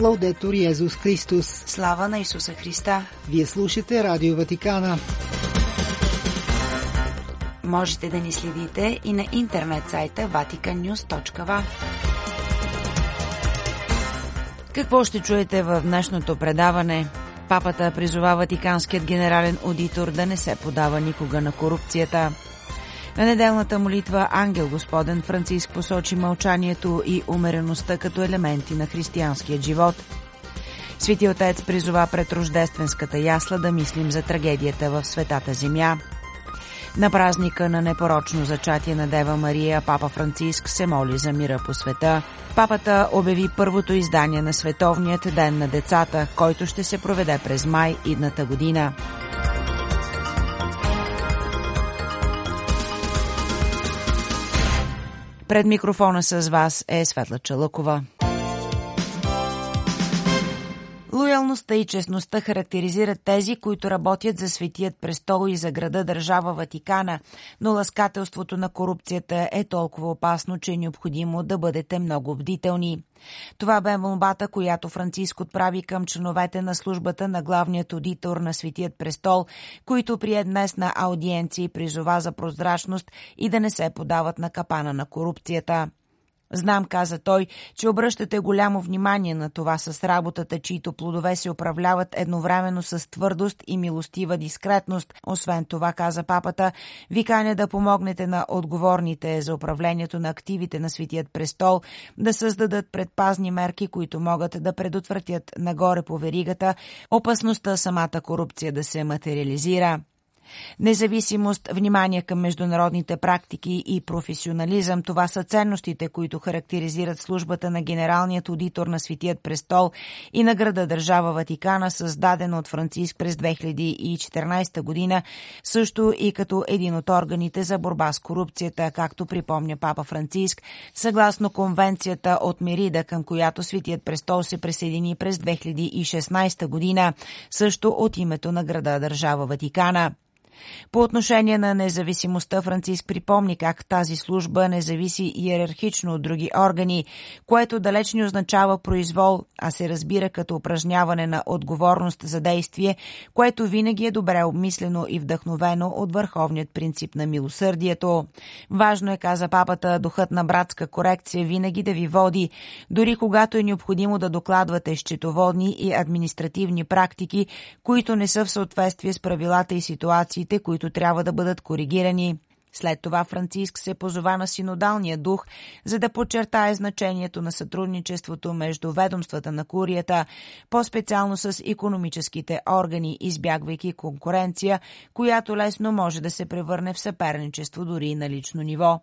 Лаудетор Йезус Христос. Слава на Исуса Христа. Вие слушате Радио Ватикана. Можете да ни следите и на интернет сайта vaticannews.va. Какво ще чуете в днешното предаване? Папата призова Ватиканският генерален аудитор да не се подава никога на корупцията. На неделната молитва Ангел Господен Франциск посочи мълчанието и умереността като елементи на християнския живот. Свети Отец призова пред рождественската ясла да мислим за трагедията в Светата Земя. На празника на непорочно зачатие на Дева Мария, Папа Франциск се моли за мира по света. Папата обяви първото издание на Световният ден на децата, който ще се проведе през май идната година. Пред микрофона с вас е Светла Чалъкова. Лоялността и честността характеризират тези, които работят за Светият престол и за града държава Ватикана, но ласкателството на корупцията е толкова опасно, че е необходимо да бъдете много бдителни. Това бе молбата, която Франциск отправи към членовете на службата на главният аудитор на Светият престол, които прие днес на аудиенции призова за прозрачност и да не се подават на капана на корупцията. Знам, каза той, че обръщате голямо внимание на това с работата, чието плодове се управляват едновременно с твърдост и милостива дискретност. Освен това, каза папата, ви каня да помогнете на отговорните за управлението на активите на Светият престол да създадат предпазни мерки, които могат да предотвратят нагоре по веригата опасността самата корупция да се материализира. Независимост, внимание към международните практики и професионализъм – това са ценностите, които характеризират службата на генералният аудитор на Светият престол и на града държава Ватикана, създадена от Франциск през 2014 година, също и като един от органите за борба с корупцията, както припомня папа Франциск, съгласно конвенцията от Мерида, към която Светият престол се присъедини през 2016 година, също от името на града държава Ватикана. По отношение на независимостта Франциск припомни как тази служба не зависи иерархично от други органи, което далеч не означава произвол, а се разбира като упражняване на отговорност за действие, което винаги е добре обмислено и вдъхновено от върховният принцип на милосърдието. Важно е, каза папата, духът на братска корекция винаги да ви води, дори когато е необходимо да докладвате счетоводни и административни практики, които не са в съответствие с правилата и ситуации, грешките, които трябва да бъдат коригирани. След това Франциск се позова на синодалния дух, за да подчертае значението на сътрудничеството между ведомствата на курията, по-специално с економическите органи, избягвайки конкуренция, която лесно може да се превърне в съперничество дори на лично ниво.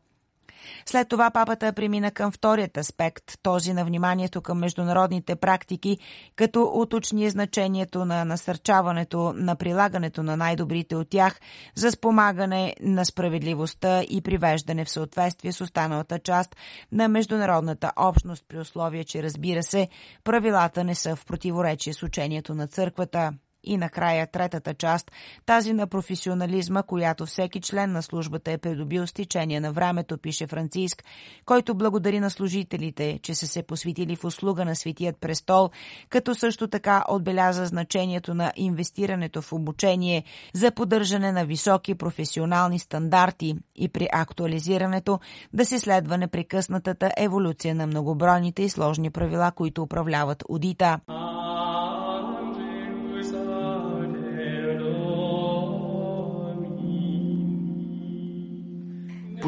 След това папата премина към вторият аспект, този на вниманието към международните практики, като уточни значението на насърчаването на прилагането на най-добрите от тях за спомагане на справедливостта и привеждане в съответствие с останалата част на международната общност при условие, че разбира се, правилата не са в противоречие с учението на църквата. И накрая третата част, тази на професионализма, която всеки член на службата е придобил с течение на времето, пише Франциск, който благодари на служителите, че са се посветили в услуга на Светият престол, като също така отбеляза значението на инвестирането в обучение за поддържане на високи професионални стандарти и при актуализирането да се следва непрекъснатата еволюция на многобройните и сложни правила, които управляват аудита.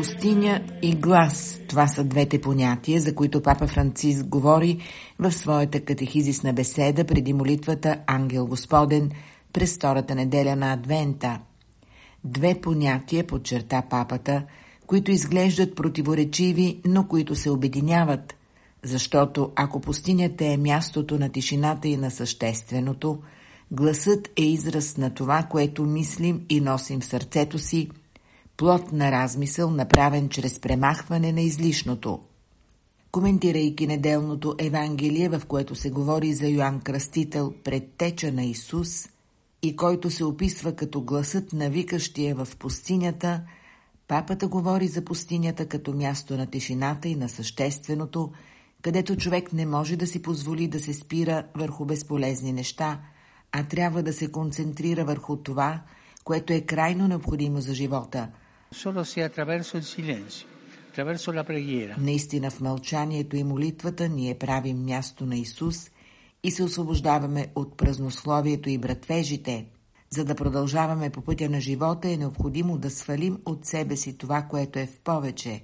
Пустиня и глас – това са двете понятия, за които папа Франциск говори в своята катехизисна беседа преди молитвата Ангел Господен през втората неделя на Адвента. Две понятия, подчерта папата, които изглеждат противоречиви, но които се обединяват, защото ако пустинята е мястото на тишината и на същественото, гласът е израз на това, което мислим и носим в сърцето си – плод на размисъл, направен чрез премахване на излишното. Коментирайки неделното Евангелие, в което се говори за Йоанн Кръстител, предтеча на Исус, и който се описва като гласът на викащия в пустинята, папата говори за пустинята като място на тишината и на същественото, където човек не може да си позволи да се спира върху безполезни неща, а трябва да се концентрира върху това, което е крайно необходимо за живота. Наистина в мълчанието и молитвата ние правим място на Исус и се освобождаваме от празнословието и братвежите. За да продължаваме по пътя на живота е необходимо да свалим от себе си това, което е в повече.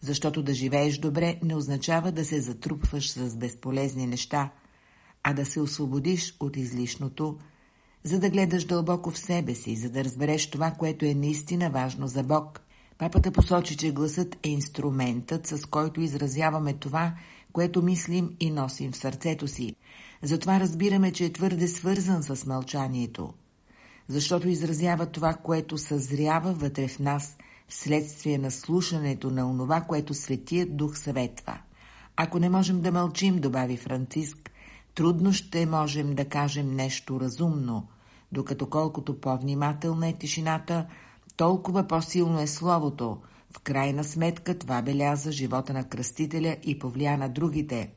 Защото да живееш добре не означава да се затрупваш с безполезни неща, а да се освободиш от излишното, за да гледаш дълбоко в себе си, за да разбереш това, което е наистина важно за Бог. Папата посочи, че гласът е инструментът, с който изразяваме това, което мислим и носим в сърцето си. Затова разбираме, че е твърде свързан с мълчанието, защото изразява това, което съзрява вътре в нас, вследствие на слушането на онова, което Светият Дух съветва. Ако не можем да мълчим, добави Франциск, трудно ще можем да кажем нещо разумно, докато колкото по-внимателна е тишината, толкова по-силно е Словото. В крайна сметка това беляза живота на кръстителя и повлия на другите.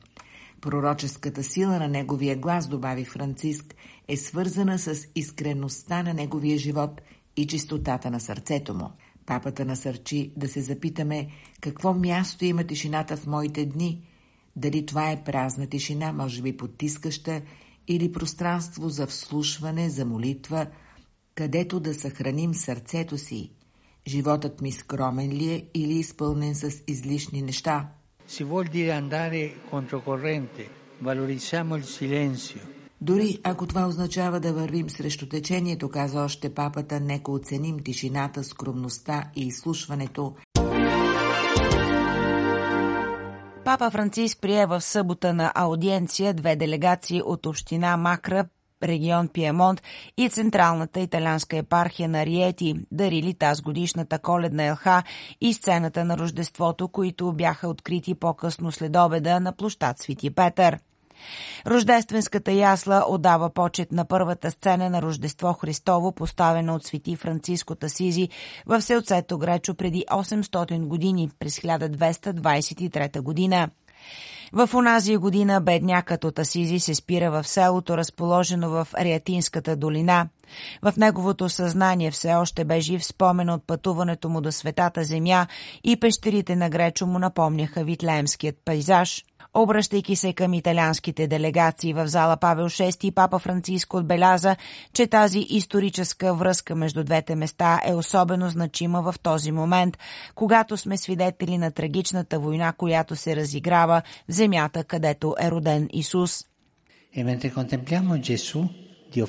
Пророческата сила на неговия глас, добави Франциск, е свързана с искреността на неговия живот и чистотата на сърцето му. Папата насърчи да се запитаме какво място има тишината в моите дни. Дали това е празна тишина, може би потискаща, или пространство за вслушване, за молитва, където да съхраним сърцето си. Животът ми скромен ли е или изпълнен с излишни неща? Si vuol dire andare controcorrente, valorizziamo il silenzio. Дори ако това означава да вървим срещу течението, каза още папата, нека оценим тишината, скромността и изслушването. Папа Франциск прие в събота на аудиенция две делегации от община Макра, регион Пиемонт и Централната италианска епархия на Риети, дарили тази годишната коледна елха и сцената на Рождеството, които бяха открити по-късно след обеда на площад Свети Петър. Рождественската ясла отдава почет на първата сцена на Рождество Христово, поставена от свети Франциско Тасизи в селцето Гречо преди 800 години, през 1223 година. В онази година беднякът от Асизи се спира в селото, разположено в Ариатинската долина. В неговото съзнание все още бе жив спомен от пътуването му до Светата земя и пещерите на Гречо му напомняха витлеемският пейзаж – Обръщайки се към италианските делегации в зала Павел VI, папа Франциско отбеляза, че тази историческа връзка между двете места е особено значима в този момент, когато сме свидетели на трагичната война, която се разиграва в земята, където е роден Исус. E mentre contempliamo Gesù, Dio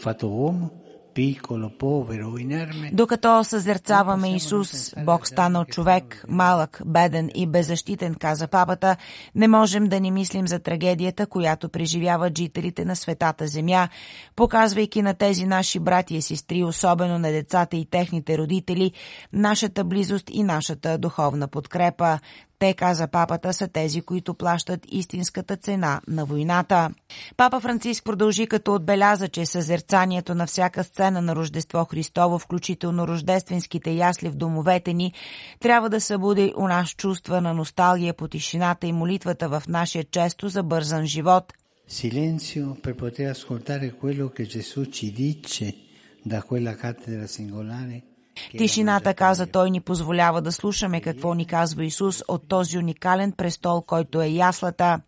докато съзерцаваме Исус, Бог станал човек, малък, беден и беззащитен, каза папата, не можем да ни мислим за трагедията, която преживяват жителите на светата земя, показвайки на тези наши брати и сестри, особено на децата и техните родители, нашата близост и нашата духовна подкрепа. Те, каза папата, са тези, които плащат истинската цена на войната. Папа Франциск продължи като отбеляза, че съзерцанието на всяка сцена на Рождество Христово, включително рождественските ясли в домовете ни, трябва да събуди у нас чувства на носталгия по тишината и молитвата в нашия често забързан живот. Silenzio per poter ascoltare quello che Gesù ci dice da quella cattedra singolare Тишината, каза той, ни позволява да слушаме какво ни казва Исус от този уникален престол, който е яслата.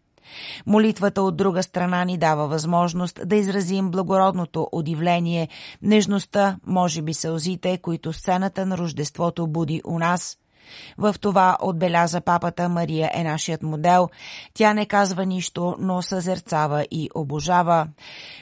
Молитвата от друга страна ни дава възможност да изразим благородното удивление, нежността, може би сълзите, които сцената на Рождеството буди у нас – в това отбеляза папата Мария е нашият модел. Тя не казва нищо, но съзерцава и обожава.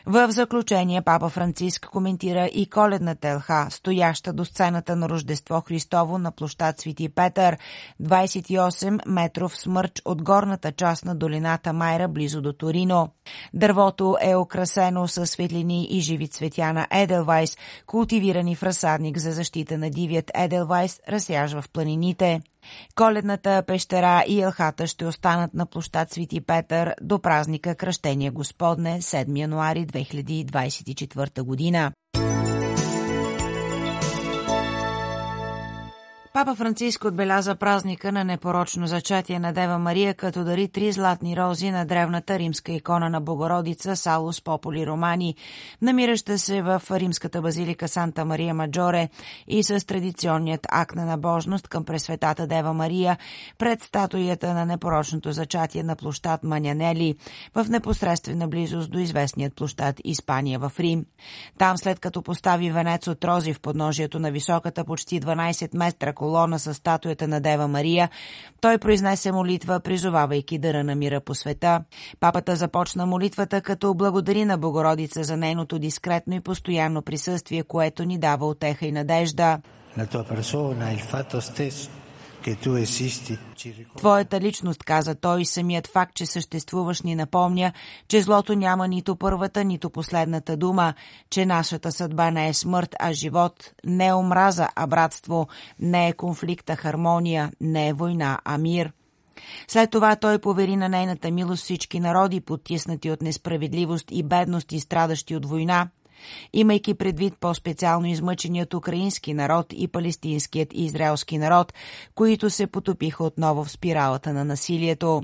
В заключение папа Франциск коментира и коледната елха, стояща до сцената на Рождество Христово на площад Свети Петър, 28 метров смърч от горната част на долината Майра, близо до Торино. Дървото е украсено с светлини и живи цветя на Еделвайс, култивирани в разсадник за защита на дивият Еделвайс, разсяжва в планините годините. Коледната пещера и елхата ще останат на площад Свети Петър до празника Кръщение Господне 7 януари 2024 година. Папа Франциск отбеляза празника на непорочно зачатие на Дева Мария, като дари три златни рози на древната римска икона на Богородица Салус Пополи Романи, намираща се в римската базилика Санта Мария Маджоре и с традиционният акт на набожност към Пресветата Дева Мария пред статуята на непорочното зачатие на площад Манянели в непосредствена близост до известният площад Испания в Рим. Там след като постави венец от рози в подножието на високата почти 12 метра колона с статуята на Дева Мария, той произнесе молитва, призовавайки дъра на мира по света. Папата започна молитвата, като благодари на Богородица за нейното дискретно и постоянно присъствие, което ни дава отеха и надежда. La tua persona, il fatto stesso Твоята личност, каза той, самият факт, че съществуваш ни напомня, че злото няма нито първата, нито последната дума, че нашата съдба не е смърт, а живот, не е омраза, а братство, не е конфликт, а хармония, не е война, а мир. След това той повери на нейната милост всички народи, потиснати от несправедливост и бедност и страдащи от война, имайки предвид по-специално измъченият украински народ и палестинският и израелски народ, които се потопиха отново в спиралата на насилието.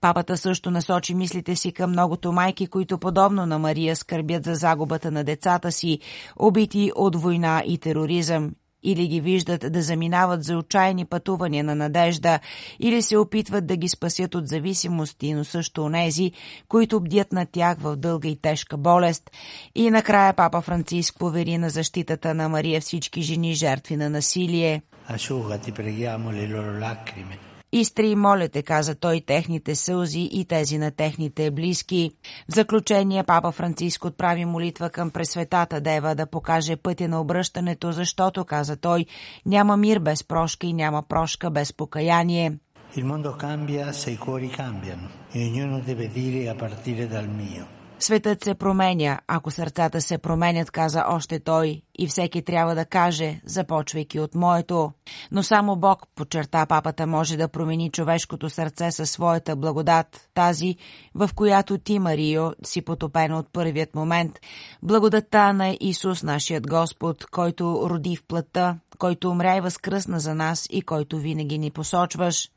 Папата също насочи мислите си към многото майки, които подобно на Мария скърбят за загубата на децата си, убити от война и тероризъм, или ги виждат да заминават за отчаяни пътувания на надежда, или се опитват да ги спасят от зависимости, но също онези, които бдят на тях в дълга и тежка болест. И накрая папа Франциск повери на защитата на Мария всички жени жертви на насилие. Asciugati, preghiamo le loro lacrime Изтри, моля те, каза той, техните сълзи и тези на техните близки. В заключение папа Франциск отправи молитва към Пресветата Дева да покаже пътя на обръщането, защото, каза той, няма мир без прошка и няма прошка без покаяние. Il mondo cambia se i cuori cambiano e ognuno deve dire a partire dal mio. Светът се променя, ако сърцата се променят, каза още той, и всеки трябва да каже, започвайки от моето. Но само Бог, подчерта папата, може да промени човешкото сърце със своята благодат, тази, в която ти, Марио, си потопена от първият момент. Благодатта на Исус, нашият Господ, който роди в плътта, който умря и възкръсна за нас и който винаги ни посочваш.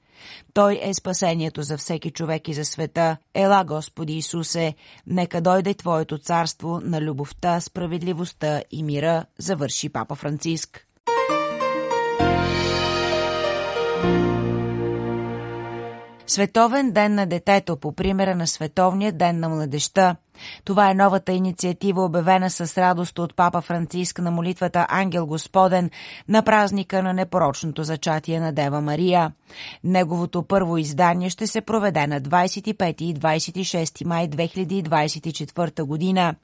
Той е спасението за всеки човек и за света. Ела, Господи Исусе, нека дойде Твоето царство на любовта, справедливостта и мира, завърши Папа Франциск. Световен ден на детето по примера на Световния ден на младеща. Това е новата инициатива, обявена с радост от папа Франциск на молитвата Ангел Господен на празника на непорочното зачатие на Дева Мария. Неговото първо издание ще се проведе на 25 и 26 май 2024 година.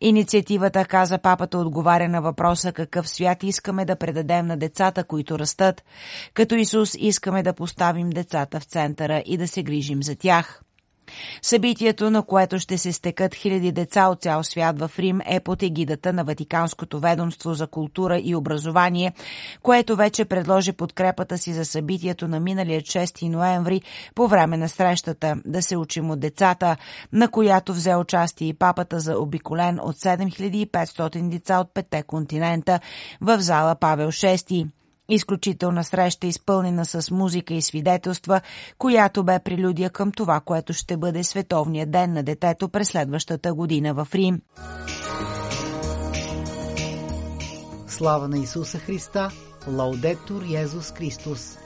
Инициативата, каза папата, отговаря на въпроса какъв свят искаме да предадем на децата, които растат. Като Исус искаме да поставим децата в центъра и да се грижим за тях. Събитието, на което ще се стекат хиляди деца от цял свят в Рим, е под егидата на Ватиканското ведомство за култура и образование, което вече предложи подкрепата си за събитието на миналия 6 ноември по време на срещата да се учим от децата, на която взе участие и папата за обиколен от 7500 деца от петте континента в зала Павел VI. Изключителна среща, изпълнена с музика и свидетелства, която бе прелюдия към това, което ще бъде Световния ден на детето през следващата година в Рим. Слава на Исуса Христа! Лаудетур Йезус Христос!